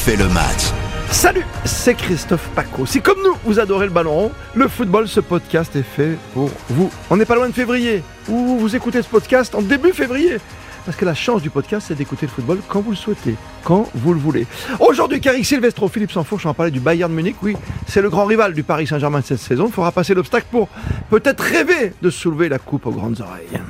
refait le match. Salut, c'est Christophe Paco. Si comme nous, vous adorez le ballon rond, le football, ce podcast est fait pour vous. On n'est pas loin de février, ou vous écoutez ce podcast en début février. Parce que la chance du podcast, c'est d'écouter le football quand vous le souhaitez, quand vous le voulez. Aujourd'hui, Carrick Silvestro, Philippe Sanfourche, on parlait du Bayern Munich. Oui, c'est le grand rival du Paris Saint-Germain cette saison. Il faudra passer l'obstacle pour peut-être rêver de soulever la coupe aux grandes oreilles.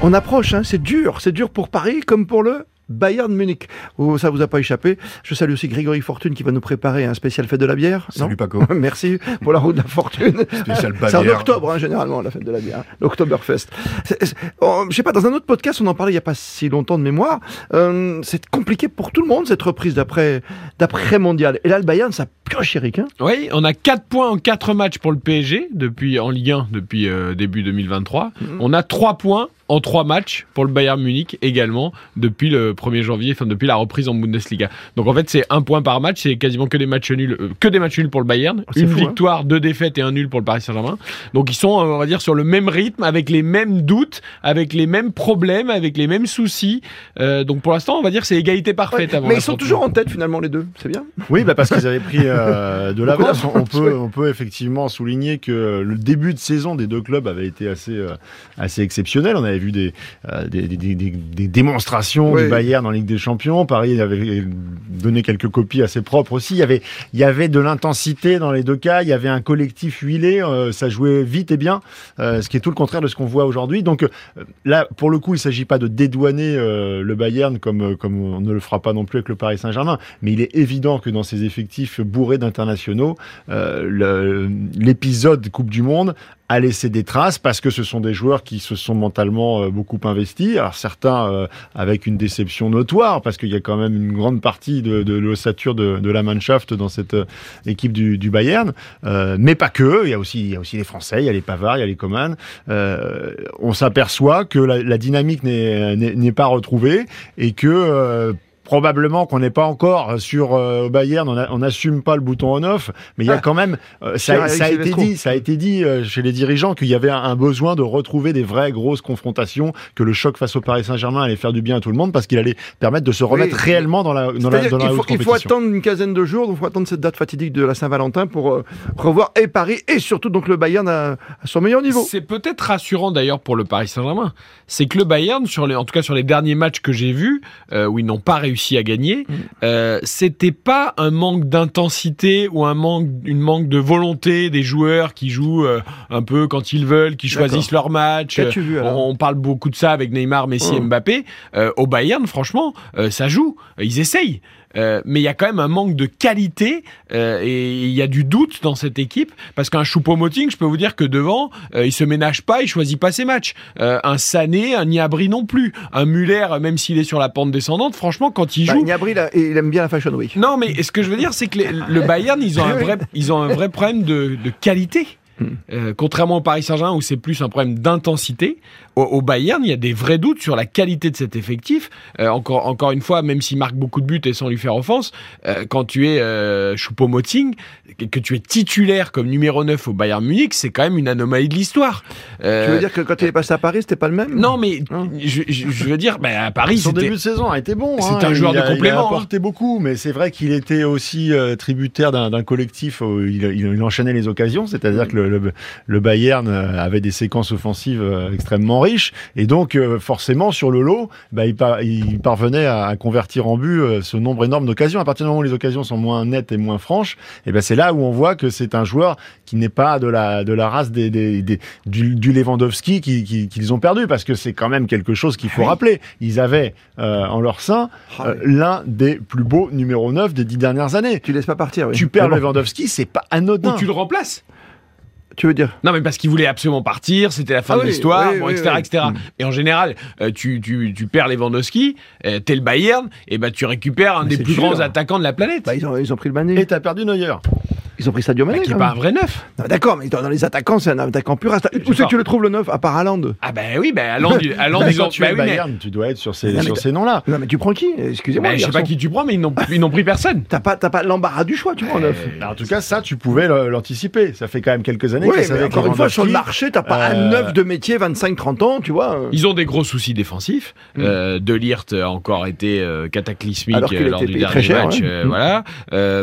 On approche, hein, c'est dur, c'est dur pour Paris comme pour le Bayern Munich. Oh, ça vous a pas échappé. Je salue aussi Grégory Fortune qui va nous préparer un spécial fête de la bière. Salut Non Paco. Merci pour la route de la fortune. Spécial C'est en octobre, hein, généralement, la fête de la bière. hein, c'est- oh, Je sais pas, dans un autre podcast, on en parlait il y a pas si longtemps de mémoire. Euh, c'est compliqué pour tout le monde, cette reprise d'après d'après mondial. Et là, le Bayern, ça pioche, Eric. Hein Oui, on a 4 points en 4 matchs pour le PSG depuis, en Ligue 1 depuis euh, début 2023. On a 3 points en 3 matchs pour le Bayern Munich également depuis le 1er janvier, enfin depuis la reprise en Bundesliga. Donc en fait, c'est un point par match, c'est quasiment que des matchs nuls, euh, que des matchs nuls pour le Bayern, c'est une fou, hein. victoire, deux défaites et un nul pour le Paris Saint-Germain. Donc ils sont, euh, on va dire, sur le même rythme, avec les mêmes doutes, avec les mêmes problèmes, avec les mêmes soucis. Euh, donc pour l'instant, on va dire c'est égalité parfaite. avant Mais ils sont toujours en tête, finalement, les deux. C'est bien. Oui, bah parce qu'ils avaient pris euh, de l'avance. On peut, oui. on peut effectivement souligner que le début de saison des deux clubs avait été assez, euh, assez exceptionnel. On avait vu des, euh, des, démonstrations Oui. du Bayern en Ligue des Champions. Paris avait donné quelques copies assez propres aussi. Il y avait, il y avait de l'intensité dans les deux cas. Il y avait un collectif huilé. euh, ça jouait vite et bien, euh, ce qui est tout le contraire de ce qu'on voit aujourd'hui. Donc euh, là, pour le coup, il ne s'agit pas de dédouaner euh, le Bayern comme, euh, comme on ne le fera pas non plus avec le Paris Saint-Germain. Mais il est évident que dans ces effectifs bourrés d'internationaux, euh, l'épisode Coupe du Monde a laissé des traces parce que ce sont des joueurs qui se sont mentalement euh, beaucoup investis. Alors certains euh, avec une déception notoire parce qu'il y a quand même une grande partie de, l'ossature de, la Mannschaft dans cette euh, équipe du, Bayern, mais pas que. Il y a aussi les Français, il y a les Pavard, il y a les Coman. On s'aperçoit que la, dynamique n'est pas retrouvée et que euh, Probablement qu'on n'est pas encore sur euh, Bayern, on on n'assume pas le bouton on-off, mais il y a Ah. quand même, euh, ça, a été dit, ça a été dit euh, chez les dirigeants qu'il y avait un, un besoin de retrouver des vraies grosses confrontations, que le choc face au Paris Saint-Germain allait faire du bien à tout le monde parce qu'il allait permettre de se remettre Oui. réellement dans la dans la, dans la qu'il faut, haute il faut attendre une quinzaine de jours, donc il faut attendre cette date fatidique de la Saint-Valentin pour euh, revoir et Paris et surtout donc le Bayern à, à son meilleur niveau. C'est peut-être rassurant d'ailleurs pour le Paris Saint-Germain. C'est que le Bayern, sur les, en tout cas sur les derniers matchs que j'ai vus, euh, où ils n'ont pas réussi à gagner, euh, c'était pas un manque d'intensité ou un manque, une manque de volonté des joueurs qui jouent euh, un peu quand ils veulent, qui choisissent leur match. Vu, alors on, on parle beaucoup de ça avec Neymar, Messi, Hum. Mbappé. Euh, au Bayern, franchement, euh, ça joue. Ils essayent. Euh, mais il y a quand même un manque de qualité euh, et il y a du doute dans cette équipe parce qu'un Choupo-Moting, je peux vous dire que devant, euh, il se ménage pas, il choisit pas ses matchs. Euh, un Sané, un Niabri non plus. Un Muller, même s'il est sur la pente descendante, franchement, quand il Bah, joue, Gnabry, là, il aime bien la Fashion Week. non, mais ce que je veux dire, c'est que les- le Bayern, ils ont un vrai, ils ont un vrai problème de, de qualité. Euh, contrairement au Paris Saint-Germain où c'est plus un problème d'intensité, au, au Bayern il y a des vrais doutes sur la qualité de cet effectif. Euh, encore, encore une fois, même s'il marque beaucoup de buts et sans lui faire offense, euh, quand tu es Choupo-Moting, que, que tu es titulaire comme numéro 9 au Bayern Munich, c'est quand même une anomalie de l'histoire. Tu veux dire que quand il est passé à Paris, c'était pas le même? Non, mais Hein? je, je- je veux dire, bah, à Paris, Son début de saison a été bon. C'est hein. un joueur de a- Il complément, a apporté beaucoup, mais c'est vrai qu'il était aussi tributaire d'un d'un collectif où il, il- il enchaînait les occasions, c'est-à-dire que le, le- le Bayern euh, avait des séquences offensives euh, extrêmement riches, et donc euh, forcément sur le lot, bah, il, par- il parvenait à, à convertir en but ce nombre énorme d'occasions. À partir du moment où les occasions sont moins nettes et moins franches, et ben c'est là où on voit que c'est un joueur qui n'est pas de la de la race des, des- des- du, du Lewandowski qui- qui- qu'ils ont perdu, parce que c'est quand même quelque chose qu'il faut rappeler. Ils avaient euh, en leur sein Ah euh, l'un des plus beaux numéro 9 des dix dernières années. Tu laisses pas partir. oui. Tu perds bon, Lewandowski, c'est pas Ou anodin. tu le remplaces. Tu veux dire Non, mais parce qu'il voulait absolument partir, c'était la fin Ah de oui, l'histoire, oui, bon, oui, etc., oui. etc. Et en général, euh, tu, tu, tu perds Lewandowski, euh, t'es le Bayern, et ben tu récupères un Mais des plus dur. grands attaquants de la planète. bah, ils, ont, ils ont pris le mané. Et t'as perdu Neuer. Ils ont pris Sadio Mané. Bah, qui est quand pas un vrai neuf. Non, D'accord, mais dans les attaquants, c'est un attaquant pur. Où c'est que tu le trouves le neuf à part Haaland? Ah ben oui, ben Haaland, Haaland, Mais ils ont. tu bah Bayern, tu dois être sur ces, Non, sur ces noms-là. Non, mais tu prends qui? Excusez-moi. ben, je sais pas qui tu prends, mais ils n'ont ils n'ont pris personne. T'as pas, t'as pas l'embarras du choix, tu prends neuf. Bah, en tout cas, ça, tu pouvais l'anticiper. Ça fait quand même quelques années que ça encore une fois, sur le marché, t'as pas un euh, neuf de métier, 25-30 ans, tu vois. Ils ont des gros soucis défensifs. Mm. Euh, de Ligt a encore été euh, cataclysmique lors du dernier match. Mm. Voilà.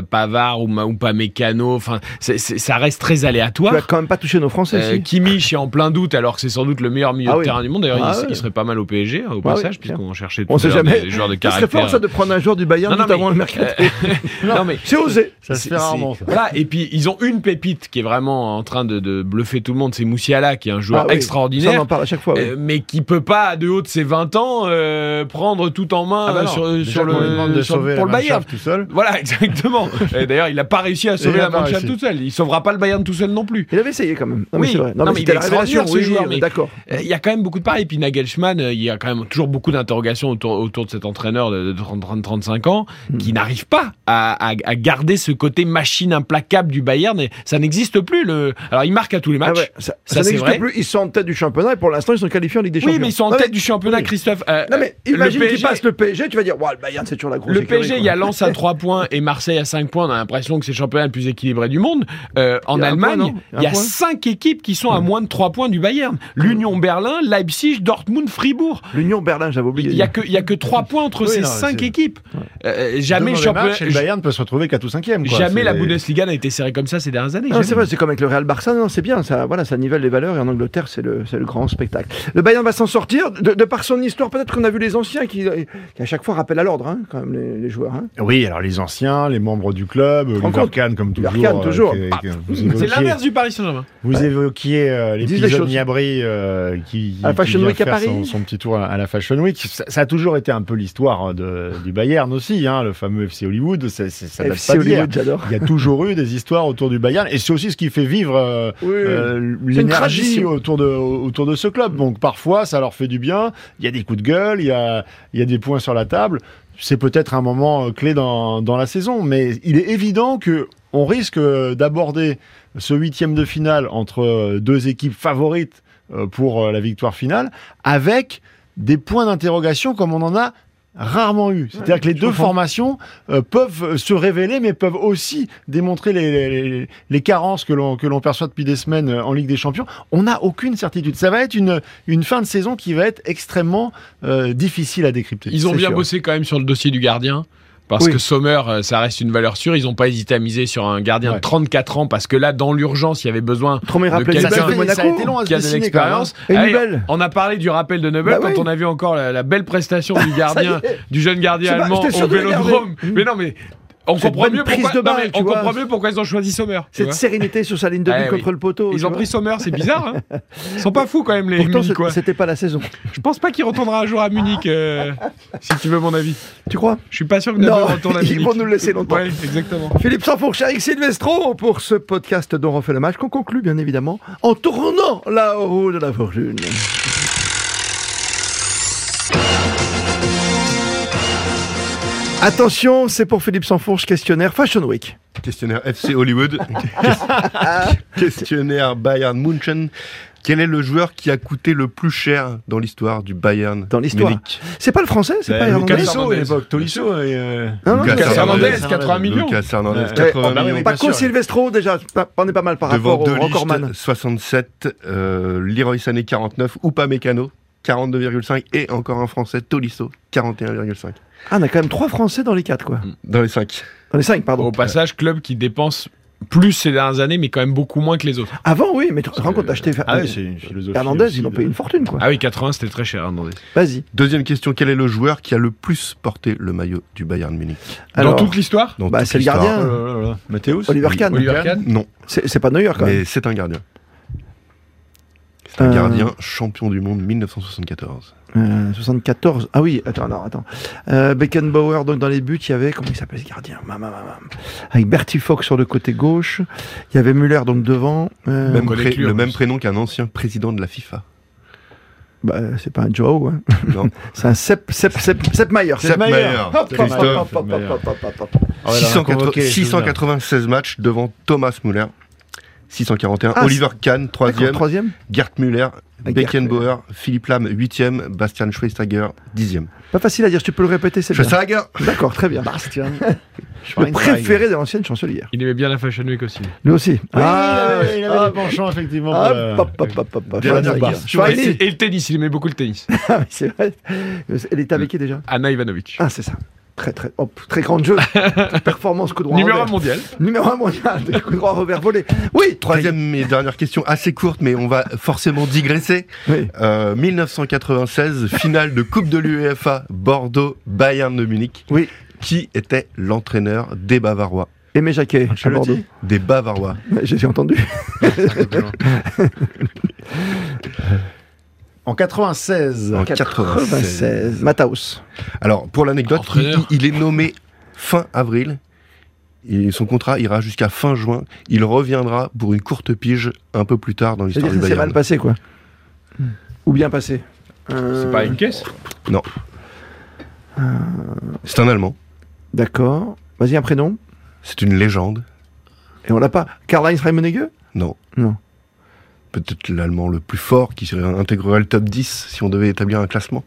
Pavard ou pas Mécano. Enfin, c'est- c'est- ça reste très Tu aléatoire. vas quand même pas toucher nos Français, Euh, si. Kimmich est en plein doute alors que c'est sans doute le meilleur milieu Ah de oui. terrain du monde. D'ailleurs, Ah il, ouais. il serait pas mal au PSG au Ah passage oui, puisqu'on cherchait tout On sait jamais. des joueurs de Ça serait caractère. fort, ça, de prendre un joueur du Bayern Non, non, tout avant mais- le mercato. non mais C'est osé. Ça se c'est- fait rarement, c'est- ça. Voilà, et puis ils ont une pépite qui est vraiment en train de, de bluffer tout le monde, c'est Moussiala qui est un joueur Ah oui, Ça, on extraordinaire. en parle à chaque fois. oui. euh, mais qui peut pas de haut de ses 20 ans euh, prendre tout en main Ah bah euh, sur, sur le pour le Bayern. Tout seul. Voilà, exactement. Et D'ailleurs, il n'a pas réussi à sauver la tout seul. Il sauvera pas le Bayern tout seul non plus. Il avait essayé quand même. Non, mais Oui. c'est vrai. Non, Non, mais mais il est extraordinaire, ce Oui, joueur, d'accord. Euh, Il y a quand même beaucoup de pareil. Et puis Nagelsmann, euh, il y a quand même toujours beaucoup d'interrogations autour, autour de cet entraîneur de, de 30, 30, 35 ans Hmm. qui n'arrive pas à, à- à garder ce côté machine implacable du Bayern. Et ça n'existe plus. Le... Alors, il marque à tous les Ah matchs. ouais, ça, Ça, ça c'est n'existe plus. Ils sont en tête du championnat et pour l'instant, ils sont qualifiés en Ligue des Champions. Oui, mais ils sont en tête du championnat. Christophe. Euh, Non, mais le imagine qu'ils passent le PSG, tu vas dire, le Bayern, c'est toujours la grosse Le PSG, il y a Lens à 3 points et Marseille à 5 points. On a l'impression que c'est le championnat le plus équilibré du monde. Euh, en Allemagne, Il y a 5 équipes qui sont à moins de 3 points du Bayern. L'Union Berlin, Leipzig, Dortmund, Fribourg. L'Union Berlin, j'avais oublié. Il y a que y a que 3 points entre Oui, ces non, 5 c'est- équipes. Euh, jamais le championnat le Bayern peut se retrouver qu'à tout cinquième. quoi. Jamais la Bundesliga n'a été serrée comme ça ces dernières années. C'est vrai, c'est comme avec le Real Barça, non, c'est bien, ça, voilà, ça nivelle les valeurs et en Angleterre, c'est le, grand spectacle. Le Bayern va s'en sortir, de, de par son histoire, peut-être qu'on a vu les anciens qui, qui à chaque fois rappellent à l'ordre, hein, quand même, les, les joueurs. hein. Oui, alors les anciens, les membres du club, Kahn comme toujours. Euh, toujours. est- est- vous C'est l'inverse du Paris Saint-Germain. Vous évoquiez euh, l'épisode. Niabri euh, qui, qui, À la Fashion qui Week à Paris. son, son petit tour à, la Fashion Week. Ça, ça a toujours été un peu l'histoire de, du Bayern aussi, hein, le fameux FC Hollywood. Ça date FC pas. Hollywood, j'adore. Il y a toujours eu des histoires autour du Bayern et c'est aussi ce qui fait vivre euh, Oui. euh, l'énergie autour de, autour de ce club. Donc parfois, ça leur fait du bien. Il y a des coups de gueule, il y a, il y a des points sur la table. C'est peut-être un moment euh, clé dans, dans la saison, mais il est évident que on risque euh, d'aborder ce huitième de finale entre euh, deux équipes favorites euh, pour la victoire finale avec des points d'interrogation comme on en a rarement eu. C'est-à-dire que les deux comprends. formations euh, peuvent se révéler, mais peuvent aussi démontrer les, les- les- les carences que l'on que l'on perçoit depuis des semaines en Ligue des Champions. On n'a aucune certitude. Ça va être une, une fin de saison qui va être extrêmement euh, difficile à décrypter. Ils ont bien sûr. bossé quand même sur le dossier du gardien. Parce Oui. que Sommer, euh, ça reste une valeur sûre. Ils n'ont pas hésité à miser sur un gardien Ouais. de 34 ans parce que là, dans l'urgence, il y avait besoin Trop de quelqu'un- qui a de l'expérience. On a parlé du rappel de Nobel Bah quand oui. on a vu encore la, la belle prestation du gardien, du jeune gardien allemand au Vélodrome. Mais non, mais on comprend mieux prise pourquoi. de balle, on comprend mieux pourquoi ils ont choisi Sommer. Cette sérénité sur sa ligne de but Ah oui. contre le poteau. Ils ont vois. pris Sommer, c'est bizarre. Hein ils sont pas fous quand même les Pourtant, c'était pas la saison. Je pense pas qu'il retournera un jour à Munich, euh, si tu veux mon avis. Tu crois? Je suis pas sûr que Nobel retourne à ils Munich. vont nous le laisser longtemps. Ouais, exactement. Philippe Sanfourche, Eric Silvestro pour ce podcast dont refait le match qu'on conclut bien évidemment en tournant la roue de la fortune. Attention, c'est pour Philippe Sanfourche, questionnaire Fashion Week. Questionnaire FC Hollywood. Questionnaire Bayern München. Quel est le joueur qui a coûté le plus cher dans l'histoire du Bayern Dans l'histoire. C'est pas le français, c'est Bah, pas Lucas. Tolisso à Hernandez. l'époque. Tolisso et, euh, Non, non, Lucas Hernandez. Hernandez, 80 millions. Lucas Hernandez, Ouais. 80 Oh, bah oui, millions. Paco sûr. Silvestro, déjà, pas- on n'est pas mal par Devant rapport De au recordman. 67, euh, Leroy Sané 49, Oupa Mécano 42,5 et encore un français Tolisso 41,5 Ah, on a quand même trois Français dans les quatre, quoi. dans les 5. Dans les cinq, pardon. Au passage, club qui dépense plus ces dernières années, mais quand même beaucoup moins que les autres. Avant, oui, mais tu te rends compte d'acheter Ah ouais, c'est une philosophie. Hernandez, aussi ils ont de- payé une fortune, quoi. Ah oui, 80, c'était très cher, Hernandez. Vas-y. Deuxième question, quel est le joueur qui a le plus porté le maillot du Bayern Munich? Alors, Dans toute l'histoire? Dans bah, toute c'est le l'histoire. gardien. Oh là là là. Mathéus Oliver Kahn. Oliver Kahn? Non, C'est c'est pas Neuer, quand même. mais c'est un gardien. Un Euh. gardien champion du monde 1974. Euh, 74. Ah oui, attends, alors, attends. Euh, Beckenbauer, donc dans les buts, il y avait, comment il s'appelle ce gardien? Mam, mam, mam, mam. Avec Bertie Fox sur le côté gauche. Il y avait Müller donc devant. Euh, Même pré- le même prénom qu'un ancien président de la FIFA. Bah, c'est pas un Joao, hein. Non. c'est un Sepp, Sepp, Sepp, Sepp Maier. Sepp Maier. Hop, hop, Christophe. hop, hop, hop, hop, hop, hop, hop. Ah ouais, là, 680 convoqué, je me souviens. 696 matchs devant Thomas Müller. 641. Ah, Oliver Kahn, D'accord, 3e. troisième Gerd Müller, Ah, Beckenbauer, Philippe Lam, 8e. Bastian Schweinsteiger, 10e. Pas facile à dire, tu peux le répéter, c'est. Schweinsteiger D'accord, très bien. Bastien. Le préféré de l'ancienne chancelière. Il aimait bien la Fashion Week aussi. Lui aussi. Ah, il ouais. avait, il avait Ah, des penchants, effectivement. hop, pour le- hop, hop, hop, hop, hop. Bien Schweinsteiger. Bastien. Schweini. Et, et le tennis, il aimait beaucoup le tennis. Ah, oui, c'est vrai. Elle était avec qui déjà? Anna Ivanovic. Ah, c'est ça. Très, très, hop, très grand jeu. Performance coup droit. Numéro 1 revers. mondial. Numéro 1 mondial de coup droit revers volé. Oui, Troisième et dernière question, assez courte, mais on va forcément digresser. Oui. Euh, 1996, finale de Coupe de l'UEFA, Bordeaux-Bayern de Munich. Oui. Qui était l'entraîneur des Bavarois Aimé Jacquet à Ancelotti. Bordeaux. Des Bavarois. J'ai entendu. En 96. En 96. 96. Mataus. Alors, pour l'anecdote, il, est nommé fin avril. Et son contrat ira jusqu'à fin juin. Il reviendra pour une courte pige un peu plus tard dans l'histoire du Bayern. mal passé, quoi. Ou bien passé. Euh, C'est pas une caisse C'est un Allemand. D'accord. Vas-y, un prénom. C'est une légende. Et on l'a pas. Karl-Heinz Rummenigge Non. Non. Peut-être l'Allemand le plus fort qui serait- intégrerait le top 10 si on devait établir un classement.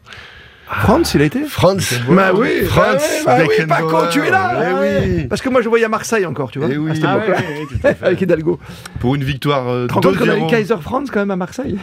Franz, il a été Franz Bah oui, Franz bah oui, bah oui, Beckenbauer. Paco, tu es là Eh ah oui. Parce que moi, je voyais à Marseille encore, tu vois. Eh oui. à cette Ah époque-là, ouais, ouais, avec Hidalgo. Pour une victoire euh, Tu te rends compte qu'on a eu 2-0. Kaiser Franz quand même à Marseille?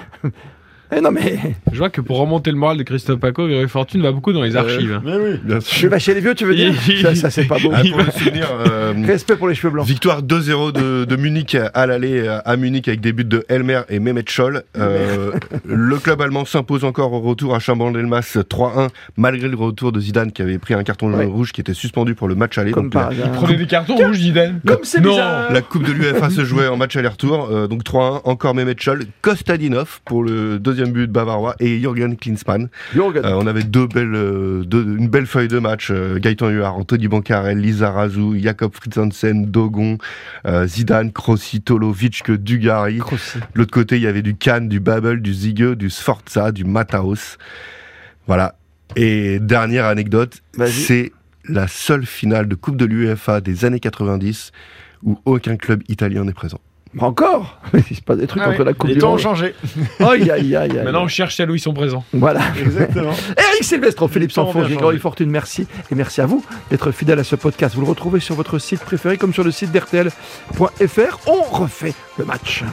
Eh non, mais Je vois que pour remonter le moral de Christophe Paco, Grégory Fortune va beaucoup dans les archives. hein. Mais oui. Bien je sûr. vais chez les vieux, tu veux dire Ça, ça c'est pas beau. Ah, pour le souvenir, euh, Respect pour les cheveux blancs. Victoire 2-0 de, de Munich à l'aller euh, à Munich avec des buts de Elmer et Mehmet Scholl. Euh, le club allemand s'impose encore au retour à Chamban-Delmas 3-1 malgré le retour de Zidane qui avait pris un carton Ouais. rouge qui était suspendu pour le match aller. Comme Donc, par la, hasard. Prenez des cartons rouges, Zidane. Comme c'est Non. bizarre. la Coupe de l'UEFA se jouait en match aller-retour. euh, donc 3-1, encore Mehmet Scholl, Kostadinov pour le deuxième but bavarois et Jürgen Klinsmann. Jürgen. Euh, on avait deux belles, euh, deux- une belle feuille de match. euh, Gaëtan Huard, Anthony Bancarel, Lisa Razou, Jakob Fritz Hansen, Dogon, Zidane, Crossi, Tolovic, Dugarry. Crossi. De l'autre côté, il y avait du Cannes, du Babel, du Zigue, du Sforza, du Mataos. Voilà. Et dernière anecdote, c'est la seule finale de Coupe de l'UEFA des années 90 où aucun club italien n'est présent. Encore Il se passe des trucs Ah entre oui, la Coupe Les du temps ont changé. Aïe, aïe, aïe, aïe. Maintenant, on cherche celles où ils sont présents. Voilà. Exactement. Eric Silvestre, Philippe Sanfon, Grégory. Fortune, merci. Et merci à vous d'être fidèle à ce podcast. Vous le retrouvez sur votre site préféré comme sur le site d'RTL.fr. On refait le match.